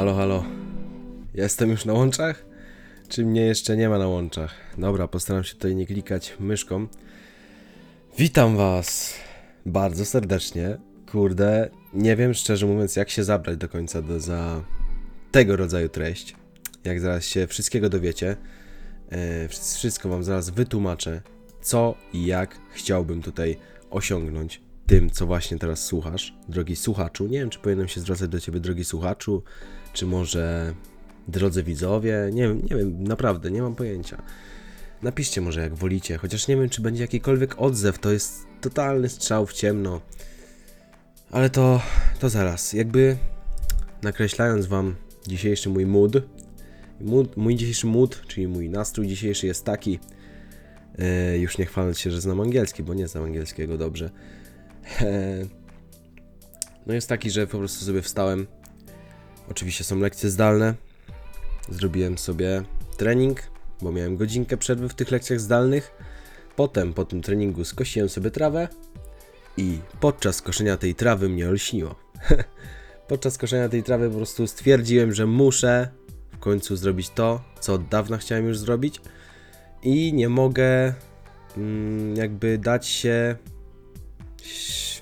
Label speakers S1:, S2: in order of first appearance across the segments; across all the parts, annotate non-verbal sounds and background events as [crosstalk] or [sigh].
S1: Halo, halo. Jestem już na łączach? Czy mnie jeszcze nie ma na łączach? Dobra, postaram się tutaj nie klikać myszką. Witam was bardzo serdecznie. Kurde, nie wiem szczerze mówiąc, jak się zabrać do końca do, za tego rodzaju treść. Jak zaraz się wszystkiego dowiecie, e, wsz- wszystko wam zaraz wytłumaczę, co i jak chciałbym tutaj osiągnąć tym, co właśnie teraz słuchasz, drogi słuchaczu. Nie wiem, czy powinienem się zwracać do ciebie, drogi słuchaczu, czy może drodzy widzowie. Nie wiem, nie wiem, naprawdę, nie mam pojęcia. Napiszcie może jak wolicie, chociaż nie wiem, czy będzie jakikolwiek odzew. To jest totalny strzał w ciemno. Ale to, to zaraz. Jakby nakreślając wam dzisiejszy mój mood, mood mój dzisiejszy mood, czyli mój nastrój dzisiejszy jest taki. E, już nie chwaląc się, że znam angielski, bo nie znam angielskiego dobrze. E, no jest taki, że po prostu sobie wstałem. Oczywiście są lekcje zdalne. Zrobiłem sobie trening, bo miałem godzinkę przerwy w tych lekcjach zdalnych. Potem po tym treningu skosiłem sobie trawę i podczas koszenia tej trawy mnie olśniło. [laughs] podczas koszenia tej trawy po prostu stwierdziłem, że muszę w końcu zrobić to, co od dawna chciałem już zrobić i nie mogę mm, jakby dać się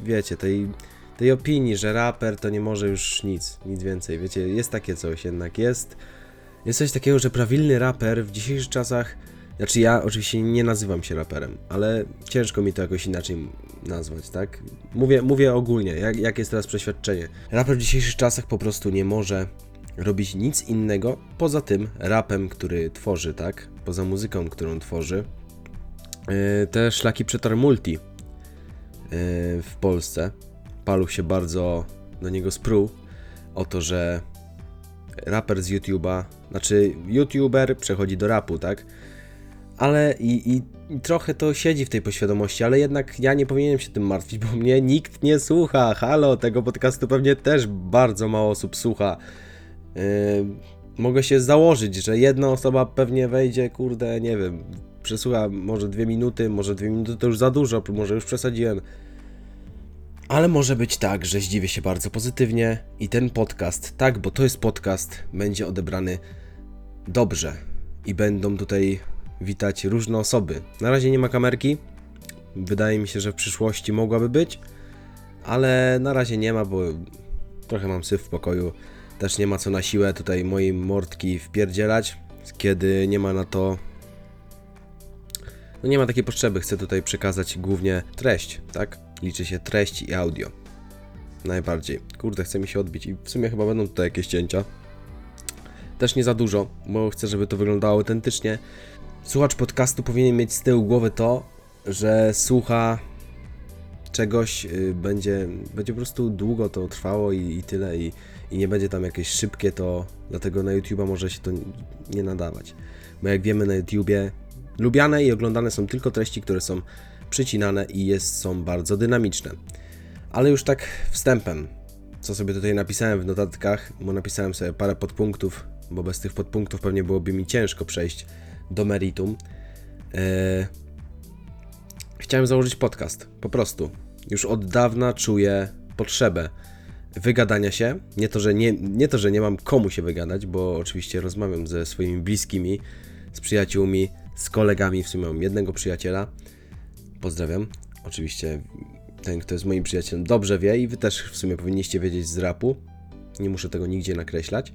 S1: wiecie, tej, tej opinii, że raper to nie może już nic, nic więcej. Wiecie, jest takie coś jednak, jest, jest coś takiego, że prawilny raper w dzisiejszych czasach, znaczy ja oczywiście nie nazywam się raperem, ale ciężko mi to jakoś inaczej nazwać, tak? Mówię, mówię ogólnie, jak, jak jest teraz przeświadczenie. Raper w dzisiejszych czasach po prostu nie może robić nic innego poza tym rapem, który tworzy, tak? Poza muzyką, którą tworzy. Yy, Te szlaki przetarł multi w Polsce. Paluch się bardzo do niego spruł o to, że raper z YouTube'a, znaczy YouTuber przechodzi do rapu, tak? Ale i, i, i trochę to siedzi w tej poświadomości, ale jednak ja nie powinienem się tym martwić, bo mnie nikt nie słucha. Halo, tego podcastu pewnie też bardzo mało osób słucha. Yy, mogę się założyć, że jedna osoba pewnie wejdzie, kurde, nie wiem, przesłucha może dwie minuty, może dwie minuty to już za dużo, może już przesadziłem. Ale może być tak, że zdziwię się bardzo pozytywnie i ten podcast, tak, bo to jest podcast, będzie odebrany dobrze i będą tutaj witać różne osoby. Na razie nie ma kamerki. Wydaje mi się, że w przyszłości mogłaby być, ale na razie nie ma, bo trochę mam syf w pokoju. Też nie ma co na siłę tutaj mojej mordki wpierdzielać, kiedy nie ma na to no nie ma takiej potrzeby, chcę tutaj przekazać głównie treść, tak? Liczy się treść i audio. Najbardziej. Kurde, chce mi się odbić i w sumie chyba będą tutaj jakieś cięcia. Też nie za dużo, bo chcę, żeby to wyglądało autentycznie. Słuchacz podcastu powinien mieć z tyłu głowy to, że słucha czegoś, y, będzie, będzie po prostu długo to trwało i, i tyle i, i nie będzie tam jakieś szybkie to, dlatego na YouTube'a może się to nie nadawać. Bo jak wiemy na YouTubie lubiane i oglądane są tylko treści, które są przycinane i jest, są bardzo dynamiczne. Ale już tak wstępem, co sobie tutaj napisałem w notatkach, bo napisałem sobie parę podpunktów, bo bez tych podpunktów pewnie byłoby mi ciężko przejść do meritum. Eee, chciałem założyć podcast, po prostu. Już od dawna czuję potrzebę wygadania się. Nie to, że nie, nie to, że nie mam komu się wygadać, bo oczywiście rozmawiam ze swoimi bliskimi, z przyjaciółmi, z kolegami. W sumie mam jednego przyjaciela. Pozdrawiam. Oczywiście ten, kto jest moim przyjacielem, dobrze wie i wy też w sumie powinniście wiedzieć z rapu. Nie muszę tego nigdzie nakreślać.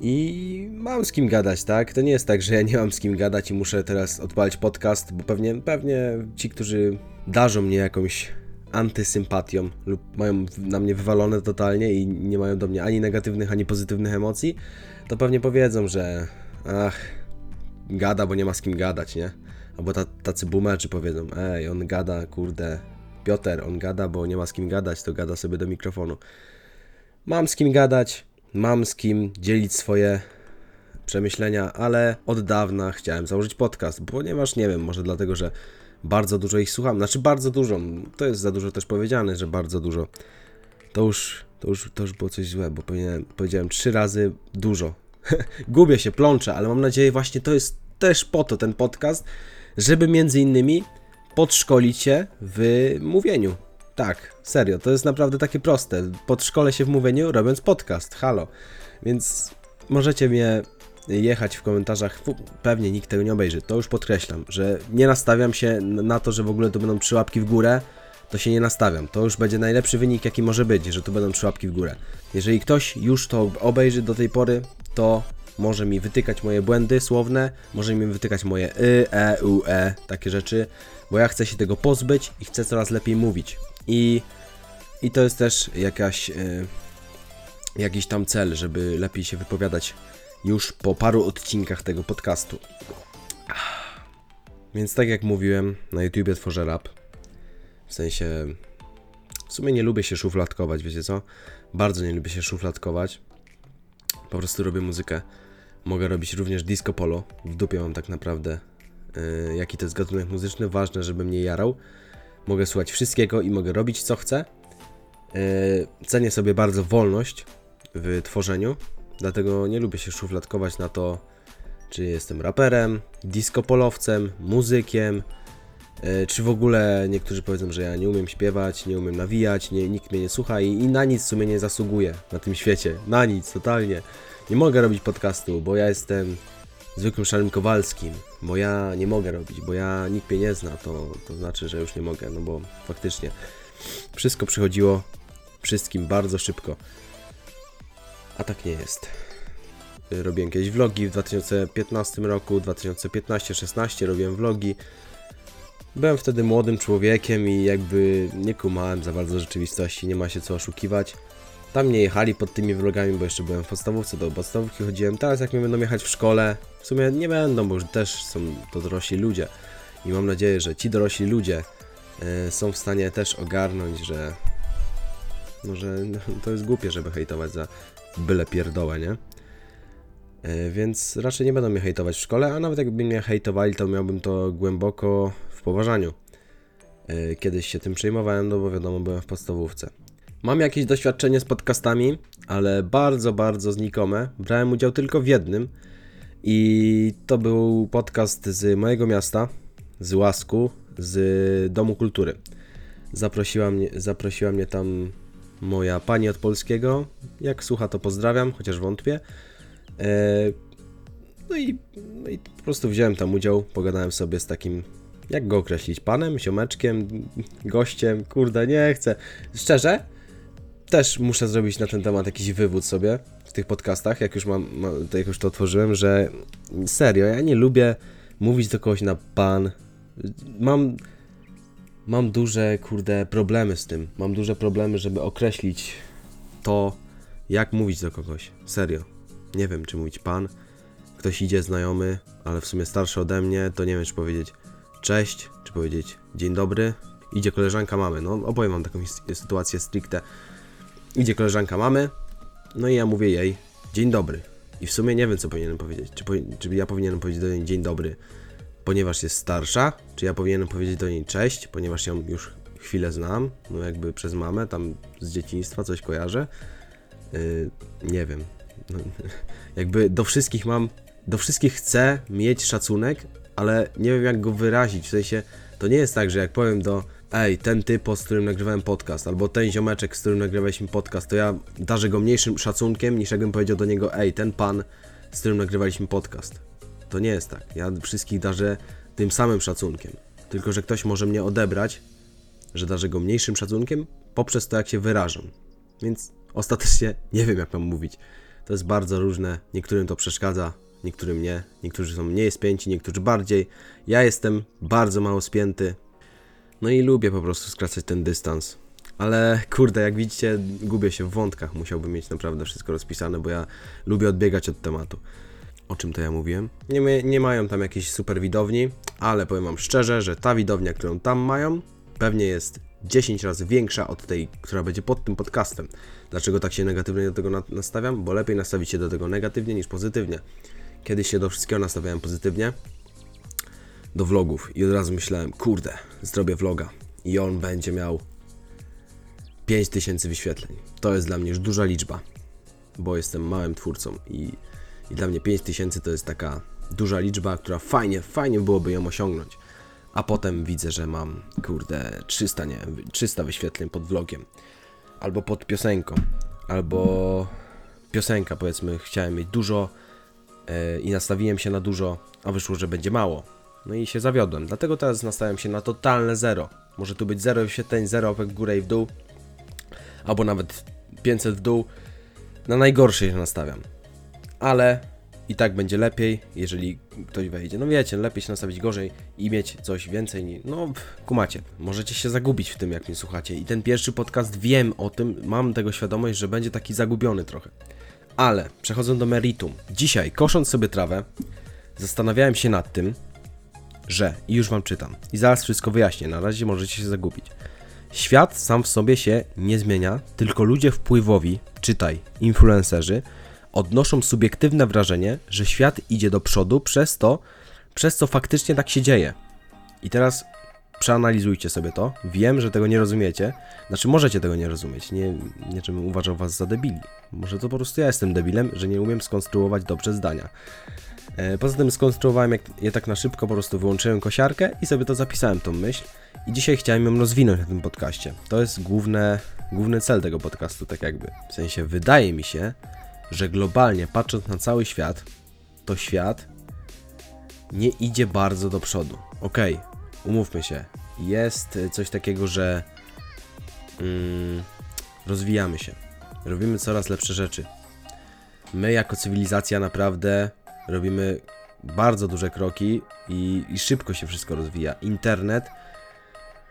S1: I mam z kim gadać, tak? To nie jest tak, że ja nie mam z kim gadać i muszę teraz odpalić podcast, bo pewnie, pewnie ci, którzy darzą mnie jakąś antysympatią lub mają na mnie wywalone totalnie i nie mają do mnie ani negatywnych, ani pozytywnych emocji, to pewnie powiedzą, że ach, gada, bo nie ma z kim gadać, nie? Albo ta, tacy boomerzy powiedzą, ej, on gada, kurde, Piotr, on gada, bo nie ma z kim gadać, to gada sobie do mikrofonu. Mam z kim gadać, mam z kim dzielić swoje przemyślenia, ale od dawna chciałem założyć podcast, ponieważ nie wiem, może dlatego, że bardzo dużo ich słucham, znaczy bardzo dużo, to jest za dużo też powiedziane, że bardzo dużo. To już, to już, to już było coś złe, bo powiedziałem trzy razy dużo. [laughs] Gubię się, plączę, ale mam nadzieję właśnie to jest też po to ten podcast, żeby między innymi podszkolić się w mówieniu. Tak, serio, to jest naprawdę takie proste. Pod szkole się w mówieniu, robiąc podcast, halo. Więc możecie mnie jechać w komentarzach, pewnie nikt tego nie obejrzy, to już podkreślam, że nie nastawiam się na to, że w ogóle to będą trzy łapki w górę, to się nie nastawiam. To już będzie najlepszy wynik, jaki może być, że tu będą trzy łapki w górę. Jeżeli ktoś już to obejrzy do tej pory, to może mi wytykać moje błędy słowne, może mi wytykać moje y, e, u, e, takie rzeczy, bo ja chcę się tego pozbyć i chcę coraz lepiej mówić. I, i to jest też jakaś, y, jakiś tam cel, żeby lepiej się wypowiadać już po paru odcinkach tego podcastu. Więc tak jak mówiłem, na YouTubie tworzę rap. W sensie, w sumie nie lubię się szufladkować, wiecie co? Bardzo nie lubię się szufladkować. Po prostu robię muzykę. Mogę robić również disco polo. W dupie mam tak naprawdę yy, jaki to jest gatunek muzyczny. Ważne, żeby mnie jarał. Mogę słuchać wszystkiego i mogę robić co chcę. Yy, cenię sobie bardzo wolność w tworzeniu. Dlatego nie lubię się szufladkować na to, czy jestem raperem, disco polowcem, muzykiem, czy w ogóle niektórzy powiedzą, że ja nie umiem śpiewać, nie umiem nawijać, nie, nikt mnie nie słucha i, i na nic w sumie nie zasługuję na tym świecie. Na nic, totalnie. Nie mogę robić podcastu, bo ja jestem zwykłym szarym Kowalskim, bo ja nie mogę robić, bo ja nikt mnie nie zna, to, to znaczy, że już nie mogę, no bo faktycznie wszystko przychodziło wszystkim bardzo szybko. A tak nie jest. Robiłem jakieś vlogi w 2015 roku, 2015-16 robiłem vlogi. Byłem wtedy młodym człowiekiem i jakby nie kumałem za bardzo rzeczywistości, nie ma się co oszukiwać. Tam nie jechali pod tymi vlogami, bo jeszcze byłem w podstawówce, do podstawówki chodziłem. Teraz jak mnie będą jechać w szkole, w sumie nie będą, bo już też są to dorośli ludzie. I mam nadzieję, że ci dorośli ludzie y, są w stanie też ogarnąć, że no, że no, [laughs] to jest głupie, żeby hejtować za byle pierdołę, nie? Y, więc raczej nie będą mnie hejtować w szkole, a nawet jakby mnie hejtowali, to miałbym to głęboko w poważaniu. Y, Kiedyś się tym przejmowałem, no bo wiadomo, byłem w podstawówce. Mam jakieś doświadczenie z podcastami, ale bardzo, bardzo znikome. Brałem udział tylko w jednym i to był podcast z mojego miasta, z Łasku, z Domu Kultury. Zaprosiła mnie, zaprosiła mnie tam moja pani od polskiego. Jak słucha, to pozdrawiam, chociaż wątpię. E, no, i, no i po prostu wziąłem tam udział, pogadałem sobie z takim, jak go określić, panem, siomeczkiem, gościem, kurde, nie chcę. Szczerze, też muszę zrobić na ten temat jakiś wywód sobie w tych podcastach, jak już mam, ma, to jak już to otworzyłem, że serio, ja nie lubię mówić do kogoś na pan. Mam mam duże, kurde, problemy z tym. Mam duże problemy, żeby określić to, jak mówić do kogoś. Serio. Nie wiem, czy mówić pan. Ktoś idzie znajomy, ale w sumie starszy ode mnie, to nie wiem, czy powiedzieć cześć, czy powiedzieć dzień dobry. Idzie koleżanka mamy. No, opowiem wam taką sytuację stricte. Idzie koleżanka mamy, no i ja mówię jej dzień dobry. I w sumie nie wiem, co powinienem powiedzieć. Czy, powi- czy ja powinienem powiedzieć do niej dzień dobry, ponieważ jest starsza, czy ja powinienem powiedzieć do niej cześć, ponieważ ją już chwilę znam, no jakby przez mamę, tam z dzieciństwa coś kojarzę. Yy, nie wiem. No, [laughs] jakby do wszystkich mam, do wszystkich chcę mieć szacunek, ale nie wiem jak go wyrazić, w sensie to nie jest tak, że jak powiem do ej, ten typo, z którym nagrywałem podcast, albo ten ziomeczek, z którym nagrywaliśmy podcast, to ja darzę go mniejszym szacunkiem, niż jakbym powiedział do niego, ej, ten pan, z którym nagrywaliśmy podcast. To nie jest tak. Ja wszystkich darzę tym samym szacunkiem. Tylko, że ktoś może mnie odebrać, że darzę go mniejszym szacunkiem poprzez to, jak się wyrażam. Więc ostatecznie nie wiem, jak mam mówić. To jest bardzo różne. Niektórym to przeszkadza, niektórym nie. Niektórzy są mniej spięci, niektórzy bardziej. Ja jestem bardzo mało spięty. No i lubię po prostu skracać ten dystans. Ale kurde, jak widzicie, gubię się w wątkach. Musiałbym mieć naprawdę wszystko rozpisane, bo ja lubię odbiegać od tematu. O czym to ja mówiłem? Nie, nie mają tam jakiejś super widowni, ale powiem wam szczerze, że ta widownia, którą tam mają, pewnie jest 10 razy większa od tej, która będzie pod tym podcastem. Dlaczego tak się negatywnie do tego na- nastawiam? Bo lepiej nastawić się do tego negatywnie niż pozytywnie. Kiedyś się do wszystkiego nastawiałem pozytywnie, do vlogów. I od razu myślałem, kurde, zrobię vloga. I on będzie miał 5000 wyświetleń. To jest dla mnie już duża liczba, bo jestem małym twórcą i, i dla mnie 5000 to jest taka duża liczba, która fajnie, fajnie byłoby ją osiągnąć. a potem widzę, że mam, kurde, 300, nie, 300 wyświetleń pod vlogiem, albo pod piosenką, albo piosenka, powiedzmy, chciałem mieć dużo i nastawiłem się na dużo, a wyszło, że będzie mało. No i się zawiodłem, dlatego teraz nastawiam się na totalne zero. Może tu być zero wyświetleń, zero łapek w górę i w dół, albo nawet 500 w dół. Na najgorsze się nastawiam. Ale i tak będzie lepiej, jeżeli ktoś wejdzie. No wiecie, lepiej się nastawić gorzej i mieć coś więcej. No, kumacie. Możecie się zagubić w tym, jak mnie słuchacie. I ten pierwszy podcast wiem o tym, mam tego świadomość, że będzie taki zagubiony trochę. Ale przechodząc do meritum. Dzisiaj, kosząc sobie trawę, zastanawiałem się nad tym, że, i już wam czytam, i zaraz wszystko wyjaśnię, na razie możecie się zagubić. Świat sam w sobie się nie zmienia, tylko ludzie wpływowi, czytaj, influencerzy, odnoszą subiektywne wrażenie, że świat idzie do przodu przez to, przez co faktycznie tak się dzieje. I teraz przeanalizujcie sobie to. Wiem, że tego nie rozumiecie. Znaczy, możecie tego nie rozumieć. Nie, nie żebym uważał was za debili. Może to po prostu ja jestem debilem, że nie umiem skonstruować dobrze zdania. E, Poza tym skonstruowałem je tak na szybko, po prostu wyłączyłem kosiarkę i sobie to zapisałem, tą myśl. I dzisiaj chciałem ją rozwinąć na tym podcaście. To jest główne, główny cel tego podcastu, tak jakby. W sensie, wydaje mi się, że globalnie patrząc na cały świat, to świat nie idzie bardzo do przodu. Okej, umówmy się. Jest coś takiego, że mm, rozwijamy się. Robimy coraz lepsze rzeczy. My jako cywilizacja naprawdę robimy bardzo duże kroki i, i szybko się wszystko rozwija. Internet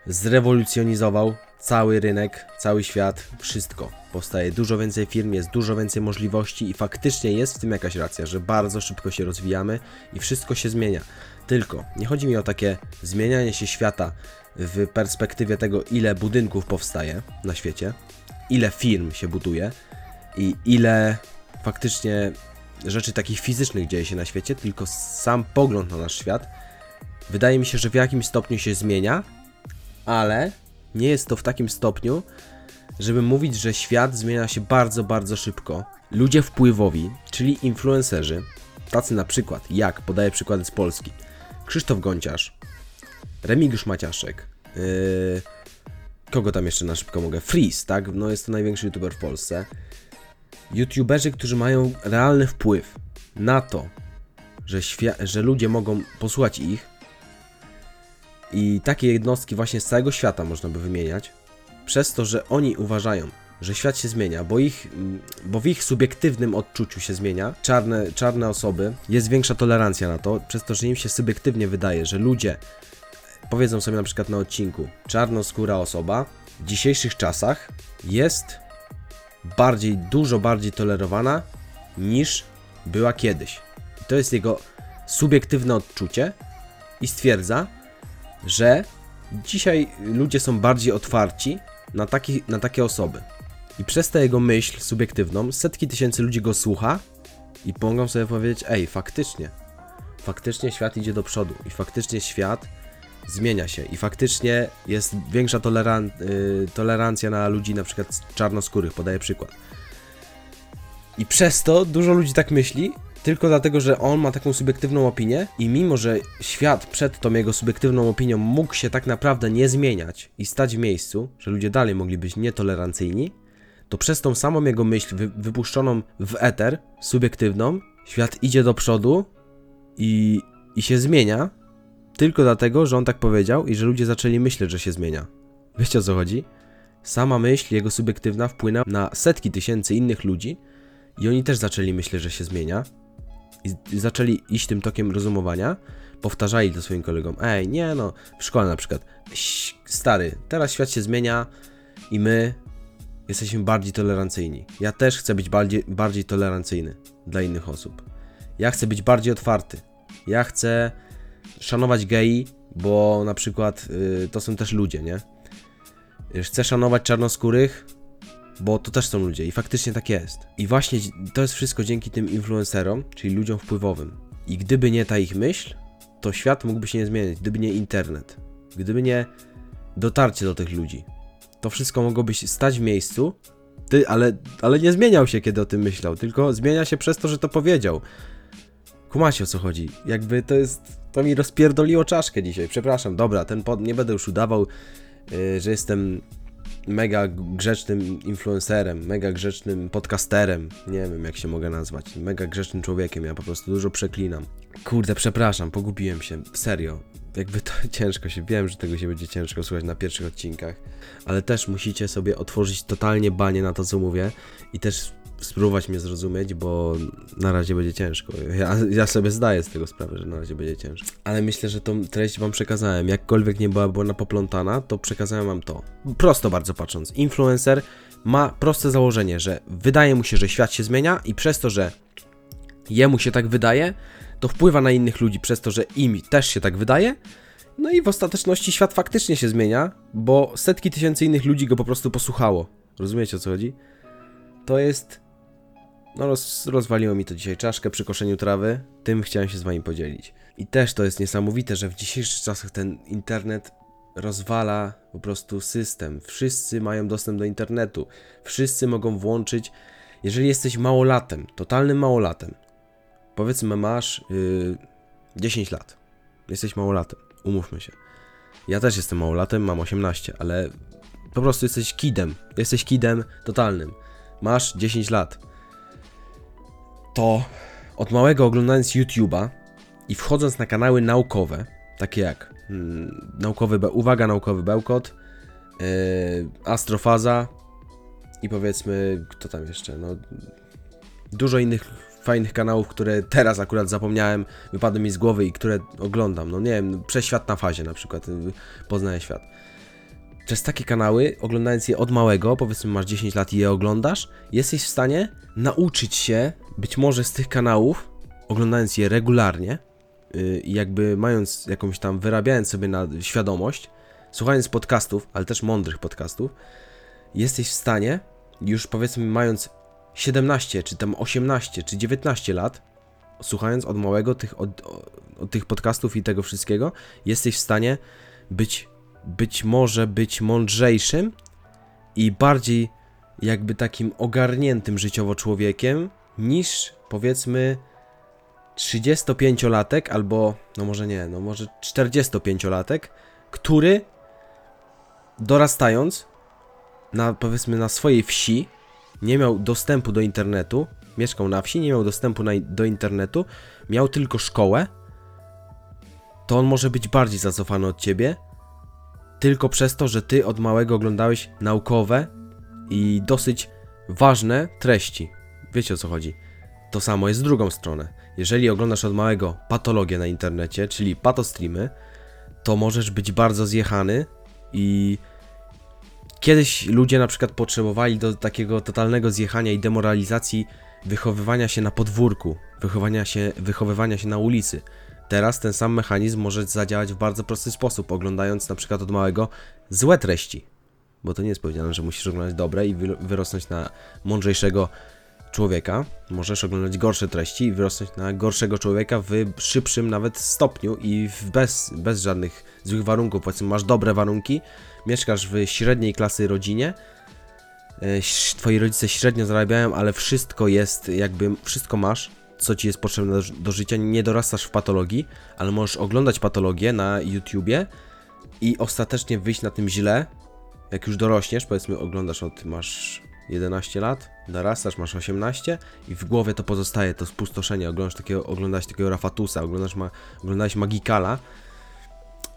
S1: zrewolucjonizował cały rynek, cały świat, wszystko. Powstaje dużo więcej firm, jest dużo więcej możliwości i faktycznie jest w tym jakaś racja, że bardzo szybko się rozwijamy i wszystko się zmienia. Tylko nie chodzi mi o takie zmienianie się świata w perspektywie tego, ile budynków powstaje na świecie, ile firm się buduje i ile faktycznie rzeczy takich fizycznych dzieje się na świecie, tylko sam pogląd na nasz świat wydaje mi się, że w jakimś stopniu się zmienia, ale nie jest to w takim stopniu, żeby mówić, że świat zmienia się bardzo, bardzo szybko. Ludzie wpływowi, czyli influencerzy, tacy na przykład, jak podaję przykłady z Polski, Krzysztof Gonciarz, Remigiusz Maciaszek, yy, kogo tam jeszcze na szybko mogę? Freeze, tak? No jest to największy youtuber w Polsce. YouTuberzy, którzy mają realny wpływ na to, że, że ludzie mogą posłuchać ich, i takie jednostki właśnie z całego świata można by wymieniać, przez to, że oni uważają, że świat się zmienia, bo, ich, bo w ich subiektywnym odczuciu się zmienia, czarne, czarne osoby, jest większa tolerancja na to, przez to, że im się subiektywnie wydaje, że ludzie powiedzą sobie na przykład na odcinku, czarnoskóra osoba w dzisiejszych czasach jest bardziej, dużo bardziej tolerowana niż była kiedyś. I to jest jego subiektywne odczucie i stwierdza, że dzisiaj ludzie są bardziej otwarci na, taki, na takie osoby. I przez tę jego myśl subiektywną setki tysięcy ludzi go słucha i mogą sobie powiedzieć, ej, faktycznie, faktycznie świat idzie do przodu i faktycznie świat zmienia się i faktycznie jest większa toleran y, tolerancja na ludzi na przykład czarnoskórych, podaję przykład. I przez to dużo ludzi tak myśli, tylko dlatego, że on ma taką subiektywną opinię i mimo, że świat przed tą jego subiektywną opinią mógł się tak naprawdę nie zmieniać i stać w miejscu, że ludzie dalej mogli być nietolerancyjni, to przez tą samą jego myśl wy wypuszczoną w eter, subiektywną, świat idzie do przodu i, i się zmienia, tylko dlatego, że on tak powiedział i że ludzie zaczęli myśleć, że się zmienia. Wiecie o co chodzi? Sama myśl, jego subiektywna, wpłynęła na setki tysięcy innych ludzi i oni też zaczęli myśleć, że się zmienia i, zaczęli iść tym tokiem rozumowania, powtarzali to swoim kolegom, ej, nie no, w szkole na przykład, "Ś- stary, teraz świat się zmienia i my jesteśmy bardziej tolerancyjni. Ja też chcę być bardziej, bardziej tolerancyjny dla innych osób. Ja chcę być bardziej otwarty. Ja chcę szanować gei, bo na przykład y, to są też ludzie, nie? Chcę szanować czarnoskórych, bo to też są ludzie i faktycznie tak jest. I właśnie to jest wszystko dzięki tym influencerom, czyli ludziom wpływowym. I gdyby nie ta ich myśl, to świat mógłby się nie zmienić, gdyby nie internet, gdyby nie dotarcie do tych ludzi. To wszystko mogłoby stać w miejscu, ty, ale, ale nie zmieniał się, kiedy o tym myślał, tylko zmienia się przez to, że to powiedział. Kumacie o co chodzi. Jakby to jest. To mi rozpierdoliło czaszkę dzisiaj. Przepraszam, dobra, ten pod. Nie będę już udawał, yy, że jestem mega grzecznym influencerem, mega grzecznym podcasterem. Nie wiem, jak się mogę nazwać. Mega grzecznym człowiekiem. Ja po prostu dużo przeklinam. Kurde, przepraszam, pogubiłem się. Serio. Jakby to [laughs] ciężko się. Wiem, że tego się będzie ciężko słuchać na pierwszych odcinkach, ale też musicie sobie otworzyć totalnie banie na to, co mówię i też spróbować mnie zrozumieć, bo na razie będzie ciężko. Ja, ja sobie zdaję z tego sprawę, że na razie będzie ciężko. Ale myślę, że tą treść wam przekazałem. Jakkolwiek nie była ona poplątana, to przekazałem wam to. Prosto bardzo patrząc. Influencer ma proste założenie, że wydaje mu się, że świat się zmienia i przez to, że jemu się tak wydaje, to wpływa na innych ludzi przez to, że im też się tak wydaje. No i w ostateczności świat faktycznie się zmienia, bo setki tysięcy innych ludzi go po prostu posłuchało. Rozumiecie o co chodzi? To jest no roz, rozwaliło mi to dzisiaj czaszkę przy koszeniu trawy, tym chciałem się z wami podzielić. I też to jest niesamowite, że w dzisiejszych czasach ten internet rozwala po prostu system. Wszyscy mają dostęp do internetu. Wszyscy mogą włączyć, jeżeli jesteś małolatem, totalnym małolatem. Powiedzmy masz yy, 10 lat. Jesteś małolatem, umówmy się. Ja też jestem małolatem, mam 18, ale po prostu jesteś kidem. Jesteś kidem totalnym. Masz 10 lat to od małego oglądając YouTube'a i wchodząc na kanały naukowe, takie jak mm, naukowy, Be- uwaga, naukowy bełkot, yy, astrofaza i powiedzmy, kto tam jeszcze, no dużo innych fajnych kanałów, które teraz akurat zapomniałem, wypadły mi z głowy i które oglądam, no nie wiem, Przeświat na fazie na przykład, yy, poznaję świat. Przez takie kanały, oglądając je od małego, powiedzmy masz 10 lat i je oglądasz, jesteś w stanie nauczyć się być może z tych kanałów, oglądając je regularnie yy, i jakby mając jakąś tam, wyrabiając sobie na świadomość, słuchając podcastów, ale też mądrych podcastów, jesteś w stanie, już powiedzmy mając 17, czy tam 18, czy 19 lat, słuchając od małego tych, od, od tych podcastów i tego wszystkiego, jesteś w stanie być, być może być mądrzejszym i bardziej jakby takim ogarniętym życiowo człowiekiem niż powiedzmy 35-latek albo no może nie, no może 45-latek, który dorastając na powiedzmy na swojej wsi nie miał dostępu do internetu, mieszkał na wsi, nie miał dostępu na, do internetu, miał tylko szkołę, to on może być bardziej zacofany od ciebie, tylko przez to, że ty od małego oglądałeś naukowe i dosyć ważne treści. Wiecie o co chodzi. To samo jest z drugą stronę. Jeżeli oglądasz od małego patologię na internecie, czyli patostreamy, to możesz być bardzo zjechany i kiedyś ludzie na przykład potrzebowali do takiego totalnego zjechania i demoralizacji wychowywania się na podwórku, wychowania się, wychowywania się na ulicy. Teraz ten sam mechanizm może zadziałać w bardzo prosty sposób, oglądając na przykład od małego złe treści. Bo to nie jest powiedziane, że musisz oglądać dobre i wyro- wyrosnąć na mądrzejszego człowieka. Możesz oglądać gorsze treści i wyrosnąć na gorszego człowieka w szybszym nawet stopniu i bez, bez żadnych złych warunków. Powiedzmy, masz dobre warunki, mieszkasz w średniej klasy rodzinie, e, twoi rodzice średnio zarabiają, ale wszystko jest, jakby wszystko masz, co ci jest potrzebne do, życia. Nie dorastasz w patologii, ale możesz oglądać patologię na YouTubie i ostatecznie wyjść na tym źle, jak już dorośniesz, powiedzmy oglądasz od, masz 11 lat, dorastasz, masz 18 i w głowie to pozostaje, to spustoszenie, oglądasz takiego, oglądasz takiego Rafatusa, oglądasz ma, Magikala,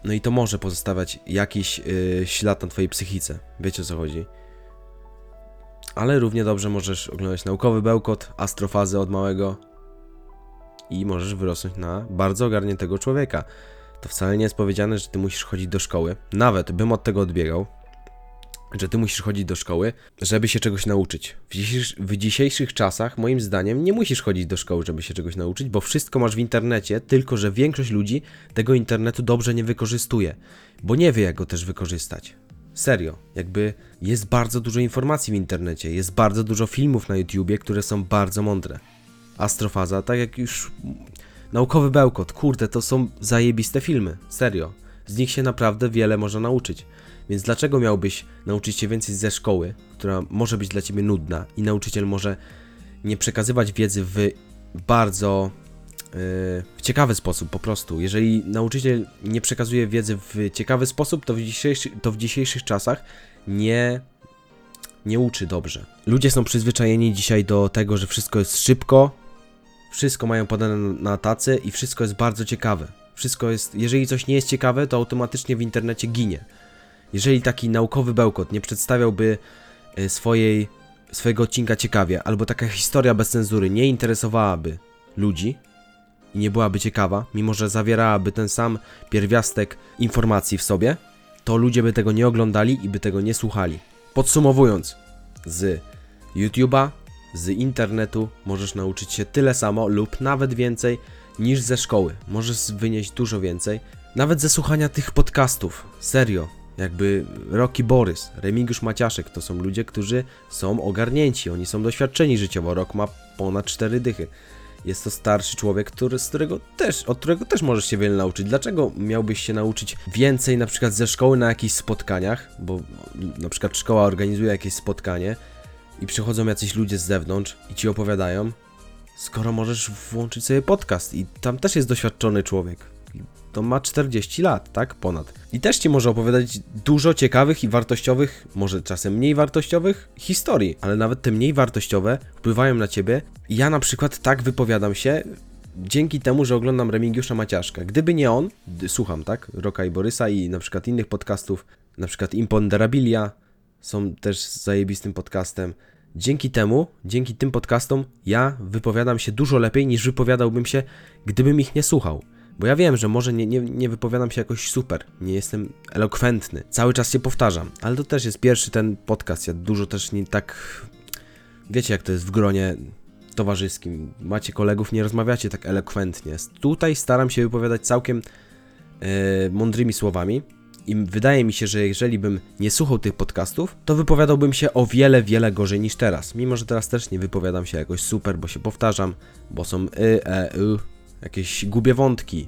S1: no i to może pozostawiać jakiś yy, ślad na twojej psychice, wiecie o co chodzi. Ale równie dobrze możesz oglądać naukowy bełkot, astrofazę od małego i możesz wyrosnąć na bardzo ogarniętego człowieka. To wcale nie jest powiedziane, że ty musisz chodzić do szkoły. Nawet bym od tego odbiegał, że ty musisz chodzić do szkoły, żeby się czegoś nauczyć. W, w dzisiejszych czasach, moim zdaniem, nie musisz chodzić do szkoły, żeby się czegoś nauczyć, bo wszystko masz w internecie, tylko że większość ludzi tego internetu dobrze nie wykorzystuje, bo nie wie, jak go też wykorzystać. Serio, jakby jest bardzo dużo informacji w internecie, jest bardzo dużo filmów na YouTubie, które są bardzo mądre. Astrofaza, tak jak już naukowy bełkot, kurde, to są zajebiste filmy, serio. Z nich się naprawdę wiele można nauczyć. Więc dlaczego miałbyś nauczyć się więcej ze szkoły, która może być dla ciebie nudna i nauczyciel może nie przekazywać wiedzy w bardzo w ciekawy sposób po prostu. Jeżeli nauczyciel nie przekazuje wiedzy w ciekawy sposób, to w, dzisiejszy, to w dzisiejszych czasach nie, nie uczy dobrze. Ludzie są przyzwyczajeni dzisiaj do tego, że wszystko jest szybko, wszystko mają podane na tacy i wszystko jest bardzo ciekawe. Wszystko jest, jeżeli coś nie jest ciekawe, to automatycznie w internecie ginie. Jeżeli taki naukowy bełkot nie przedstawiałby y, swojej, swojego odcinka ciekawie, albo taka historia bez cenzury nie interesowałaby ludzi i nie byłaby ciekawa, mimo że zawierałaby ten sam pierwiastek informacji w sobie, to ludzie by tego nie oglądali i by tego nie słuchali. Podsumowując, z YouTube'a, z internetu możesz nauczyć się tyle samo lub nawet więcej niż ze szkoły. Możesz wynieść dużo więcej, nawet ze słuchania tych podcastów. Serio. Jakby Rocky Borys, Remigiusz Maciaszek to są ludzie, którzy są ogarnięci, oni są doświadczeni życiowo. Rok ma ponad 4 dychy. Jest to starszy człowiek, który, z którego też, od którego też możesz się wiele nauczyć. Dlaczego miałbyś się nauczyć więcej na przykład ze szkoły na jakichś spotkaniach, bo na przykład szkoła organizuje jakieś spotkanie i przychodzą jacyś ludzie z zewnątrz i ci opowiadają, skoro możesz włączyć sobie podcast i tam też jest doświadczony człowiek. To ma 40 lat, tak? Ponad. I też ci może opowiadać dużo ciekawych i wartościowych, może czasem mniej wartościowych historii, ale nawet te mniej wartościowe wpływają na ciebie. Ja na przykład tak wypowiadam się dzięki temu, że oglądam Remigiusza Maciaszka. Gdyby nie on, słucham, tak? Roka i Borysa i na przykład innych podcastów, na przykład Imponderabilia, są też zajebistym podcastem. Dzięki temu, dzięki tym podcastom, ja wypowiadam się dużo lepiej niż wypowiadałbym się, gdybym ich nie słuchał. Bo ja wiem, że może nie, nie, nie wypowiadam się jakoś super, nie jestem elokwentny, cały czas się powtarzam, ale to też jest pierwszy ten podcast. Ja dużo też nie tak. Wiecie, jak to jest w gronie towarzyskim. Macie kolegów, nie rozmawiacie tak elokwentnie. Tutaj staram się wypowiadać całkiem yy, mądrymi słowami. I wydaje mi się, że jeżeli bym nie słuchał tych podcastów, to wypowiadałbym się o wiele, wiele gorzej niż teraz. Mimo, że teraz też nie wypowiadam się jakoś super, bo się powtarzam, bo są y, e, y, jakieś gubię wątki,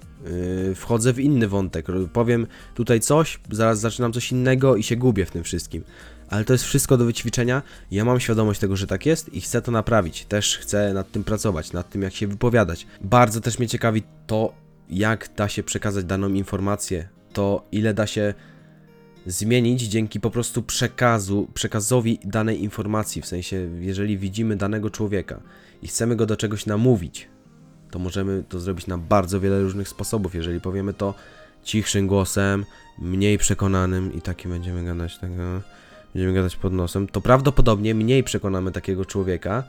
S1: yy, wchodzę w inny wątek, powiem tutaj coś, zaraz zaczynam coś innego i się gubię w tym wszystkim. Ale to jest wszystko do wyćwiczenia. Ja mam świadomość tego, że tak jest i chcę to naprawić. Też chcę nad tym pracować, nad tym jak się wypowiadać. Bardzo też mnie ciekawi to, jak da się przekazać daną informację, to ile da się zmienić dzięki po prostu przekazu, przekazowi danej informacji. W sensie, jeżeli widzimy danego człowieka i chcemy go do czegoś namówić, to możemy to zrobić na bardzo wiele różnych sposobów. Jeżeli powiemy to cichszym głosem, mniej przekonanym i taki będziemy gadać będziemy gadać pod nosem, to prawdopodobnie mniej przekonamy takiego człowieka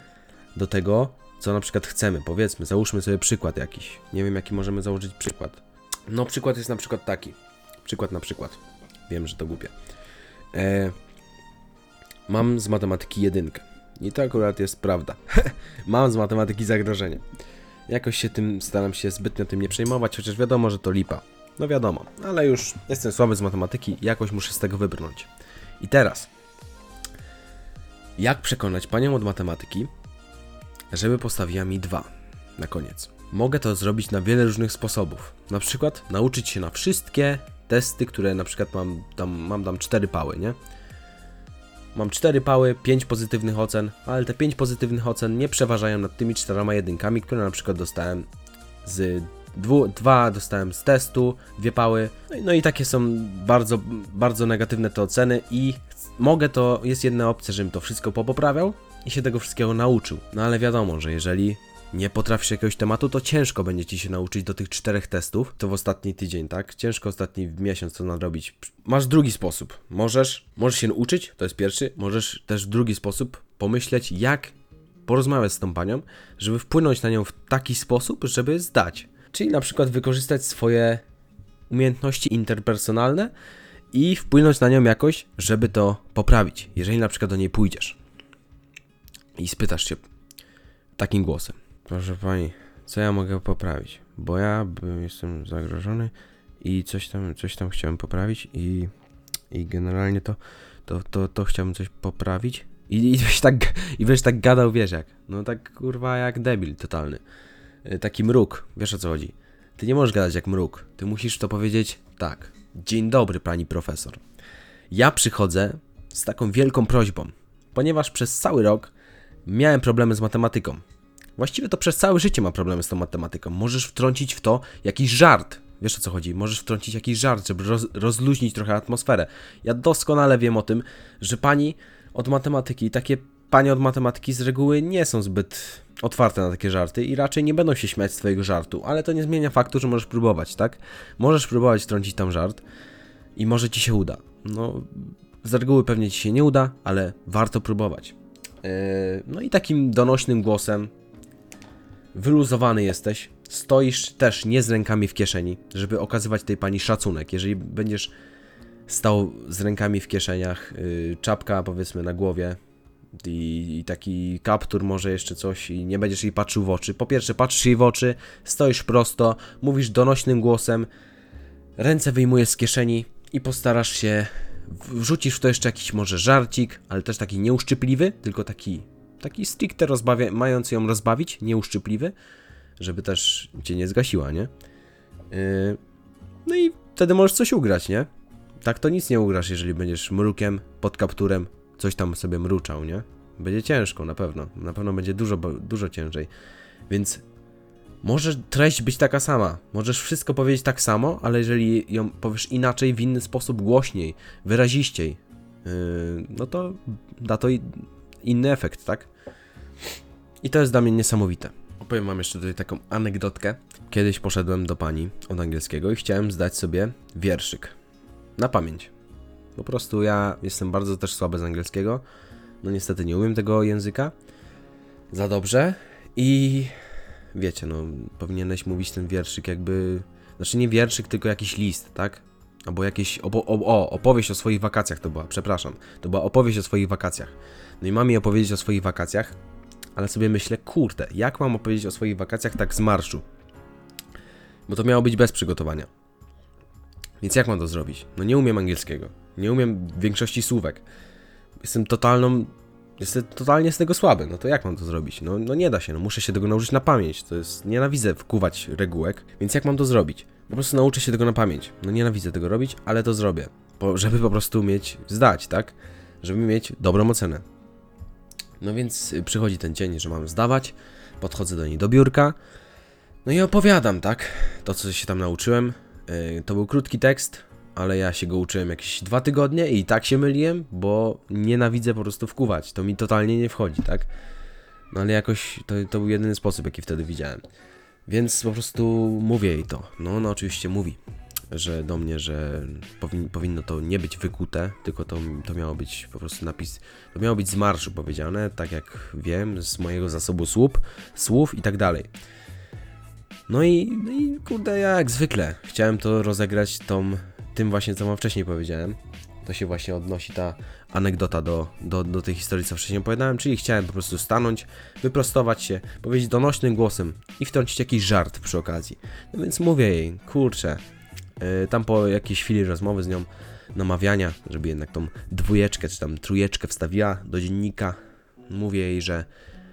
S1: do tego, co na przykład chcemy. Powiedzmy, załóżmy sobie przykład jakiś. Nie wiem, jaki możemy założyć przykład. No, przykład jest na przykład taki. Przykład na przykład. Wiem, że to głupie. E, mam z matematyki jedynkę. I to akurat jest prawda. [laughs] mam z matematyki zagrożenie. Jakoś się tym staram się zbytnio tym nie przejmować, chociaż wiadomo, że to lipa. No wiadomo, ale już jestem słaby z matematyki, jakoś muszę z tego wybrnąć. I teraz, jak przekonać panią od matematyki, żeby postawiła mi dwa na koniec? Mogę to zrobić na wiele różnych sposobów. Na przykład nauczyć się na wszystkie testy, które na przykład mam tam, mam tam cztery pały, nie? Mam 4 pały, 5 pozytywnych ocen, ale te 5 pozytywnych ocen nie przeważają nad tymi czterema jedynkami, które na przykład dostałem z dwu, dwa dostałem z testu, dwie pały, no i, no i takie są bardzo, bardzo negatywne te oceny i mogę to, jest jedna opcja, żebym to wszystko popoprawiał i się tego wszystkiego nauczył. No ale wiadomo, że jeżeli nie potrafisz jakiegoś tematu, to ciężko będzie ci się nauczyć do tych czterech testów. To w ostatni tydzień, tak? Ciężko ostatni miesiąc to nadrobić. Masz drugi sposób. Możesz, możesz się uczyć, to jest pierwszy. Możesz też drugi sposób pomyśleć, jak porozmawiać z tą panią, żeby wpłynąć na nią w taki sposób, żeby zdać. Czyli na przykład wykorzystać swoje umiejętności interpersonalne i wpłynąć na nią jakoś, żeby to poprawić. Jeżeli na przykład do niej pójdziesz i spytasz się takim głosem. Proszę pani, co ja mogę poprawić? Bo ja jestem zagrożony i coś tam, coś tam chciałem poprawić i, i generalnie to, to, to, to chciałbym coś poprawić. I, i, byś tak, I byś tak gadał, wiesz jak, no tak kurwa jak debil totalny. Y, taki mruk, wiesz o co chodzi. Ty nie możesz gadać jak mruk, ty musisz to powiedzieć tak. Dzień dobry pani profesor. Ja przychodzę z taką wielką prośbą, ponieważ przez cały rok miałem problemy z matematyką Właściwie to przez całe życie ma problemy z tą matematyką. Możesz wtrącić w to jakiś żart. Wiesz o co chodzi? Możesz wtrącić jakiś żart, żeby roz, rozluźnić trochę atmosferę. Ja doskonale wiem o tym, że pani od matematyki, takie panie od matematyki z reguły nie są zbyt otwarte na takie żarty i raczej nie będą się śmiać z twojego żartu, ale to nie zmienia faktu, że możesz próbować, tak? Możesz próbować wtrącić tam żart i może ci się uda. No, z reguły pewnie ci się nie uda, ale warto próbować. Yy, no i takim donośnym głosem wyluzowany jesteś, stoisz też nie z rękami w kieszeni, żeby okazywać tej pani szacunek. Jeżeli będziesz stał z rękami w kieszeniach, yy, czapka powiedzmy na głowie i, i taki kaptur może jeszcze coś i nie będziesz jej patrzył w oczy. Po pierwsze patrzysz jej w oczy, stoisz prosto, mówisz donośnym głosem, ręce wyjmujesz z kieszeni i postarasz się wrzucisz w to jeszcze jakiś może żarcik, ale też taki nieuszczypliwy, tylko taki taki stricte rozbawia, mając ją rozbawić, nieuszczypliwy, żeby też cię nie zgasiła, nie? Yy, no i wtedy możesz coś ugrać, nie? Tak to nic nie ugrasz, jeżeli będziesz mrukiem pod kapturem coś tam sobie mruczał, nie? Będzie ciężko, na pewno. Na pewno będzie dużo, dużo ciężej. Więc może treść być taka sama. Możesz wszystko powiedzieć tak samo, ale jeżeli ją powiesz inaczej, w inny sposób, głośniej, wyraziściej, yy, no to da to inny efekt, tak? I to jest dla mnie niesamowite. Opowiem wam jeszcze tutaj taką anegdotkę. Kiedyś poszedłem do pani od angielskiego i chciałem zdać sobie wierszyk. Na pamięć. Po prostu ja jestem bardzo też słaby z angielskiego. No niestety nie umiem tego języka za dobrze i wiecie, no powinieneś mówić ten wierszyk jakby... Znaczy nie wierszyk, tylko jakiś list, tak? Albo jakieś... Opo o, o, opowieść o swoich wakacjach to była, przepraszam. To była opowieść o swoich wakacjach. No i mam mi opowiedzieć o swoich wakacjach, ale sobie myślę, kurde, jak mam opowiedzieć o swoich wakacjach tak z marszu? Bo to miało być bez przygotowania. Więc jak mam to zrobić? No nie umiem angielskiego. Nie umiem większości słówek. Jestem totalną... Jestem totalnie z tego słaby. No to jak mam to zrobić? No, no nie da się, no muszę się tego nauczyć na pamięć. To jest... Nienawidzę wkuwać regułek. Więc jak mam to zrobić? Po prostu nauczę się tego na pamięć. No nienawidzę tego robić, ale to zrobię. Po, żeby po prostu mieć... zdać, tak? Żeby mieć dobrą ocenę. No więc y, przychodzi ten dzień, że mam zdawać. Podchodzę do niej do biurka. No i opowiadam, tak? To, co się tam nauczyłem. Yy, to był krótki tekst, ale ja się go uczyłem jakieś dwa tygodnie i tak się myliłem, bo nienawidzę po prostu wkuwać. To mi totalnie nie wchodzi, tak? No ale jakoś to, to był jedyny sposób, jaki wtedy widziałem. Więc po prostu mówię jej to. No ona oczywiście mówi, że do mnie, że powin, powinno to nie być wykute, tylko to, to miało być po prostu napis, to miało być z marszu powiedziane, tak jak wiem, z mojego zasobu słów, słów i tak dalej. No i, no i kurde, ja jak zwykle chciałem to rozegrać tą, tym właśnie, co wam wcześniej powiedziałem. To się właśnie odnosi ta anegdota do, do, do tej historii, co wcześniej opowiadałem, czyli chciałem po prostu stanąć, wyprostować się, powiedzieć donośnym głosem i wtrącić jakiś żart przy okazji. No więc mówię jej, kurczę, yy, tam po jakiejś chwili rozmowy z nią, namawiania, żeby jednak tą dwójeczkę czy tam trójeczkę wstawiła do dziennika, mówię jej, że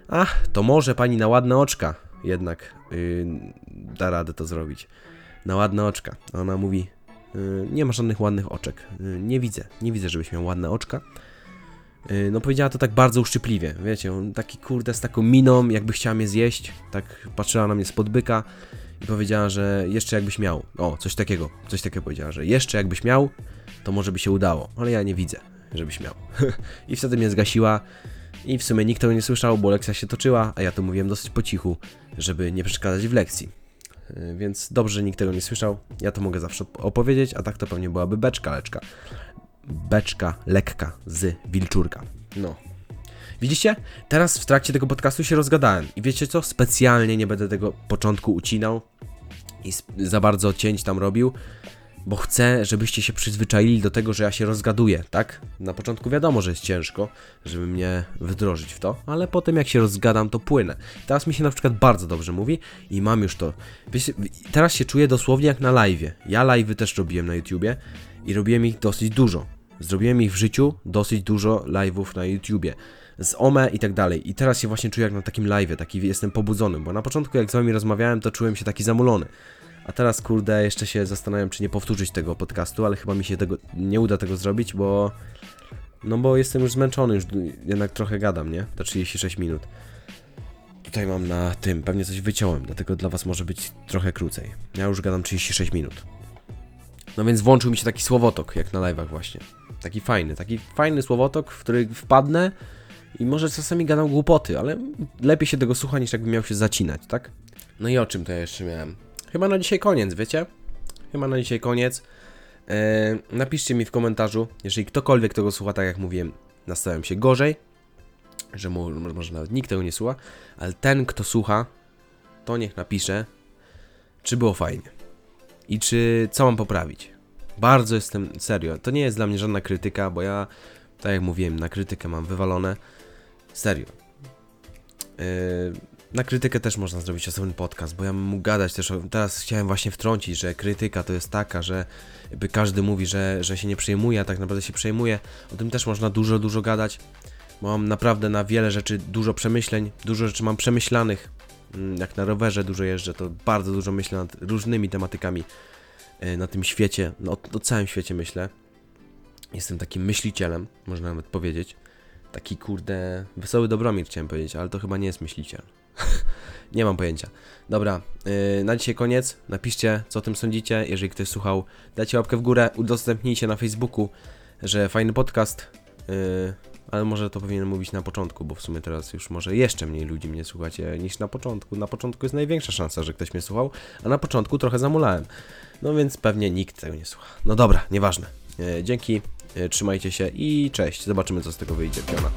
S1: ach, to może pani na ładne oczka jednak yy, da radę to zrobić. Na ładne oczka. Ona mówi, nie ma żadnych ładnych oczek. Yy, nie widzę, nie widzę, żebyś miał ładne oczka. Yy, no powiedziała to tak bardzo uszczypliwie, wiecie, taki kurde z taką miną, jakby chciała mnie zjeść, tak patrzyła na mnie spod byka i powiedziała, że jeszcze jakbyś miał, o, coś takiego, coś takiego powiedziała, że jeszcze jakbyś miał, to może by się udało, ale ja nie widzę, żebyś miał. [laughs] I wtedy mnie zgasiła i w sumie nikt tego nie słyszał, bo lekcja się toczyła, a ja to mówiłem dosyć po cichu, żeby nie przeszkadzać w lekcji. Yy, Więc dobrze, że nikt tego nie słyszał. Ja to mogę zawsze op- opowiedzieć, a tak to pewnie byłaby beczka leczka. Beczka lekka z wilczurka. No. Widzicie? Teraz w trakcie tego podcastu się rozgadałem. I wiecie co? Specjalnie nie będę tego początku ucinał i za bardzo cięć tam robił, bo chcę, żebyście się przyzwyczaili do tego, że ja się rozgaduję, tak? Na początku wiadomo, że jest ciężko, żeby mnie wdrożyć w to, ale potem jak się rozgadam, to płynę. Teraz mi się na przykład bardzo dobrze mówi i mam już to. Wiecie, teraz się czuję dosłownie jak na live'ie. Ja live'y też robiłem na YouTubie i robiłem ich dosyć dużo. Zrobiłem ich w życiu dosyć dużo live'ów na YouTubie. Z OME i tak dalej. I teraz się właśnie czuję jak na takim live'ie, taki jestem pobudzony, bo na początku jak z wami rozmawiałem, to czułem się taki zamulony. A teraz, kurde, jeszcze się zastanawiam, czy nie powtórzyć tego podcastu, ale chyba mi się tego nie uda tego zrobić, bo. No bo jestem już zmęczony, już jednak trochę gadam, nie? To 36 minut. tutaj mam na tym? Pewnie coś wyciąłem, dlatego dla was może być trochę krócej. Ja już gadam 36 minut. No więc włączył mi się taki słowotok, jak na live'ach właśnie. Taki fajny, taki fajny słowotok, w który wpadnę i może czasami gadam głupoty, ale lepiej się tego słucha niż jakbym miał się zacinać, tak? No i o czym to ja jeszcze miałem? Chyba na dzisiaj koniec, wiecie? Chyba na dzisiaj koniec. Eee, napiszcie mi w komentarzu, jeżeli ktokolwiek tego słucha, tak jak mówiłem, nastawiam się gorzej, że mu, może nawet nikt tego nie słucha, ale ten, kto słucha, to niech napisze, czy było fajnie i czy co mam poprawić. Bardzo jestem serio. To nie jest dla mnie żadna krytyka, bo ja, tak jak mówiłem, na krytykę mam wywalone. Serio. Yy, na krytykę też można zrobić osobny podcast, bo ja bym mógł gadać też. O, teraz chciałem właśnie wtrącić, że krytyka to jest taka, że jakby każdy mówi, że, że się nie przejmuje, a tak naprawdę się przejmuje. O tym też można dużo, dużo gadać, bo mam naprawdę na wiele rzeczy dużo przemyśleń, dużo rzeczy mam przemyślanych. Mm, Jak na rowerze dużo jeżdżę, to bardzo dużo myślę nad różnymi tematykami e, na tym świecie, no, o całym świecie myślę. Jestem takim myślicielem, można nawet powiedzieć. Taki kurde, wesoły Dobromir chciałem powiedzieć, ale to chyba nie jest myśliciel. [laughs] nie mam pojęcia. Dobra, yy, na dzisiaj koniec. Napiszcie, co o tym sądzicie. Jeżeli ktoś słuchał, dajcie łapkę w górę, udostępnijcie na Facebooku, że fajny podcast. Yy, ale może to powinienem mówić na początku, bo w sumie teraz już może jeszcze mniej ludzi mnie słuchacie niż na początku. Na początku jest największa szansa, że ktoś mnie słuchał, a na początku trochę zamulałem. No więc pewnie nikt tego nie słucha. No dobra, nieważne. E, dzięki, e, trzymajcie się i cześć. Zobaczymy, co z tego wyjdzie. Piona.